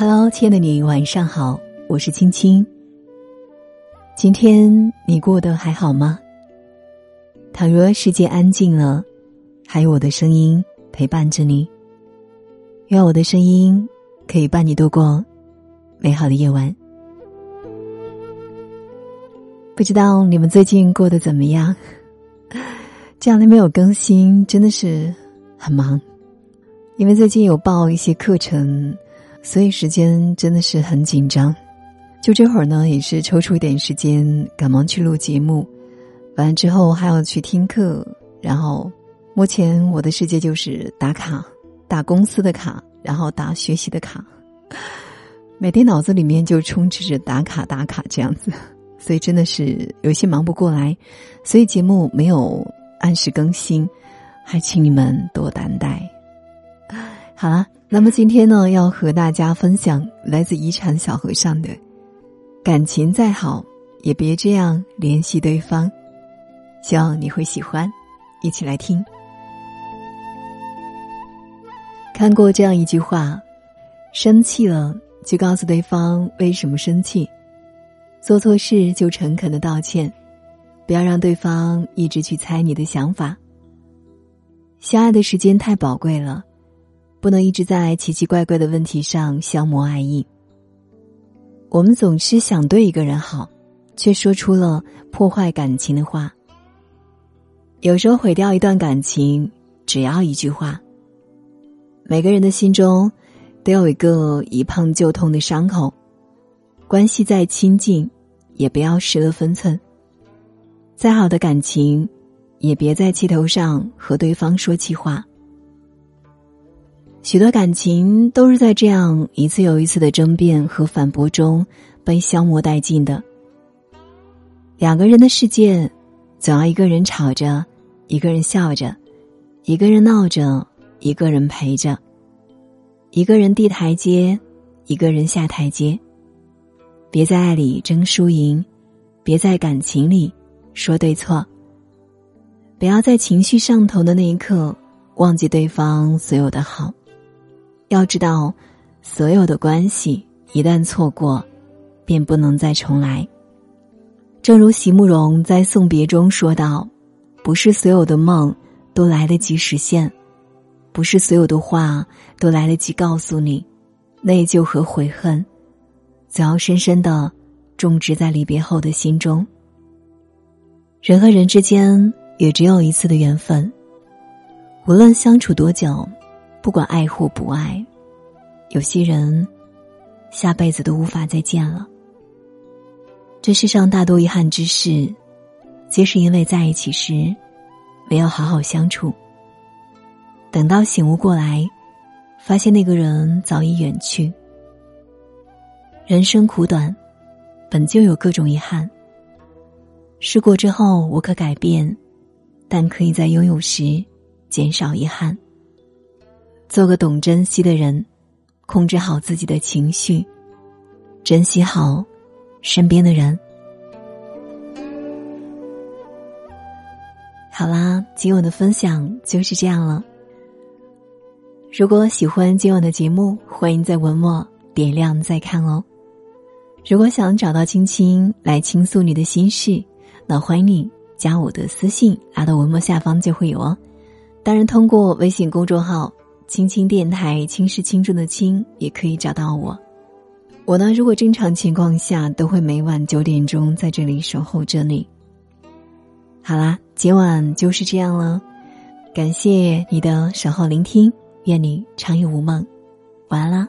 Hello，亲爱的你，晚上好，我是青青。今天你过得还好吗？倘若世界安静了，还有我的声音陪伴着你。愿我的声音可以伴你度过美好的夜晚。不知道你们最近过得怎么样？这两天没有更新，真的是很忙，因为最近有报一些课程。所以时间真的是很紧张，就这会儿呢，也是抽出一点时间，赶忙去录节目。完了之后还要去听课，然后目前我的世界就是打卡，打公司的卡，然后打学习的卡，每天脑子里面就充斥着打卡打卡这样子，所以真的是有些忙不过来，所以节目没有按时更新，还请你们多担待。好了。那么今天呢，要和大家分享来自遗产小和尚的：感情再好，也别这样联系对方。希望你会喜欢，一起来听。看过这样一句话：生气了就告诉对方为什么生气，做错事就诚恳的道歉，不要让对方一直去猜你的想法。相爱的时间太宝贵了。不能一直在奇奇怪怪的问题上消磨爱意。我们总是想对一个人好，却说出了破坏感情的话。有时候毁掉一段感情，只要一句话。每个人的心中都有一个一碰就痛的伤口，关系再亲近，也不要失了分寸。再好的感情，也别在气头上和对方说气话。许多感情都是在这样一次又一次的争辩和反驳中被消磨殆尽的。两个人的世界，总要一个人吵着，一个人笑着，一个人闹着，一个人陪着，一个人递台阶，一个人下台阶。别在爱里争输赢，别在感情里说对错。不要在情绪上头的那一刻忘记对方所有的好。要知道，所有的关系一旦错过，便不能再重来。正如席慕容在送别中说道：“不是所有的梦都来得及实现，不是所有的话都来得及告诉你，内疚和悔恨，总要深深的种植在离别后的心中。人和人之间也只有一次的缘分，无论相处多久。”不管爱或不爱，有些人下辈子都无法再见了。这世上大多遗憾之事，皆是因为在一起时没有好好相处。等到醒悟过来，发现那个人早已远去。人生苦短，本就有各种遗憾。事过之后无可改变，但可以在拥有时减少遗憾。做个懂珍惜的人，控制好自己的情绪，珍惜好身边的人。好啦，今晚的分享就是这样了。如果喜欢今晚的节目，欢迎在文末点亮再看哦。如果想找到青青来倾诉你的心事，那欢迎你加我的私信，拉到文末下方就会有哦。当然，通过微信公众号。青青电台，轻是轻重的轻，也可以找到我。我呢，如果正常情况下，都会每晚九点钟在这里守候着你。好啦，今晚就是这样了，感谢你的守候聆听，愿你长夜无梦，晚安啦。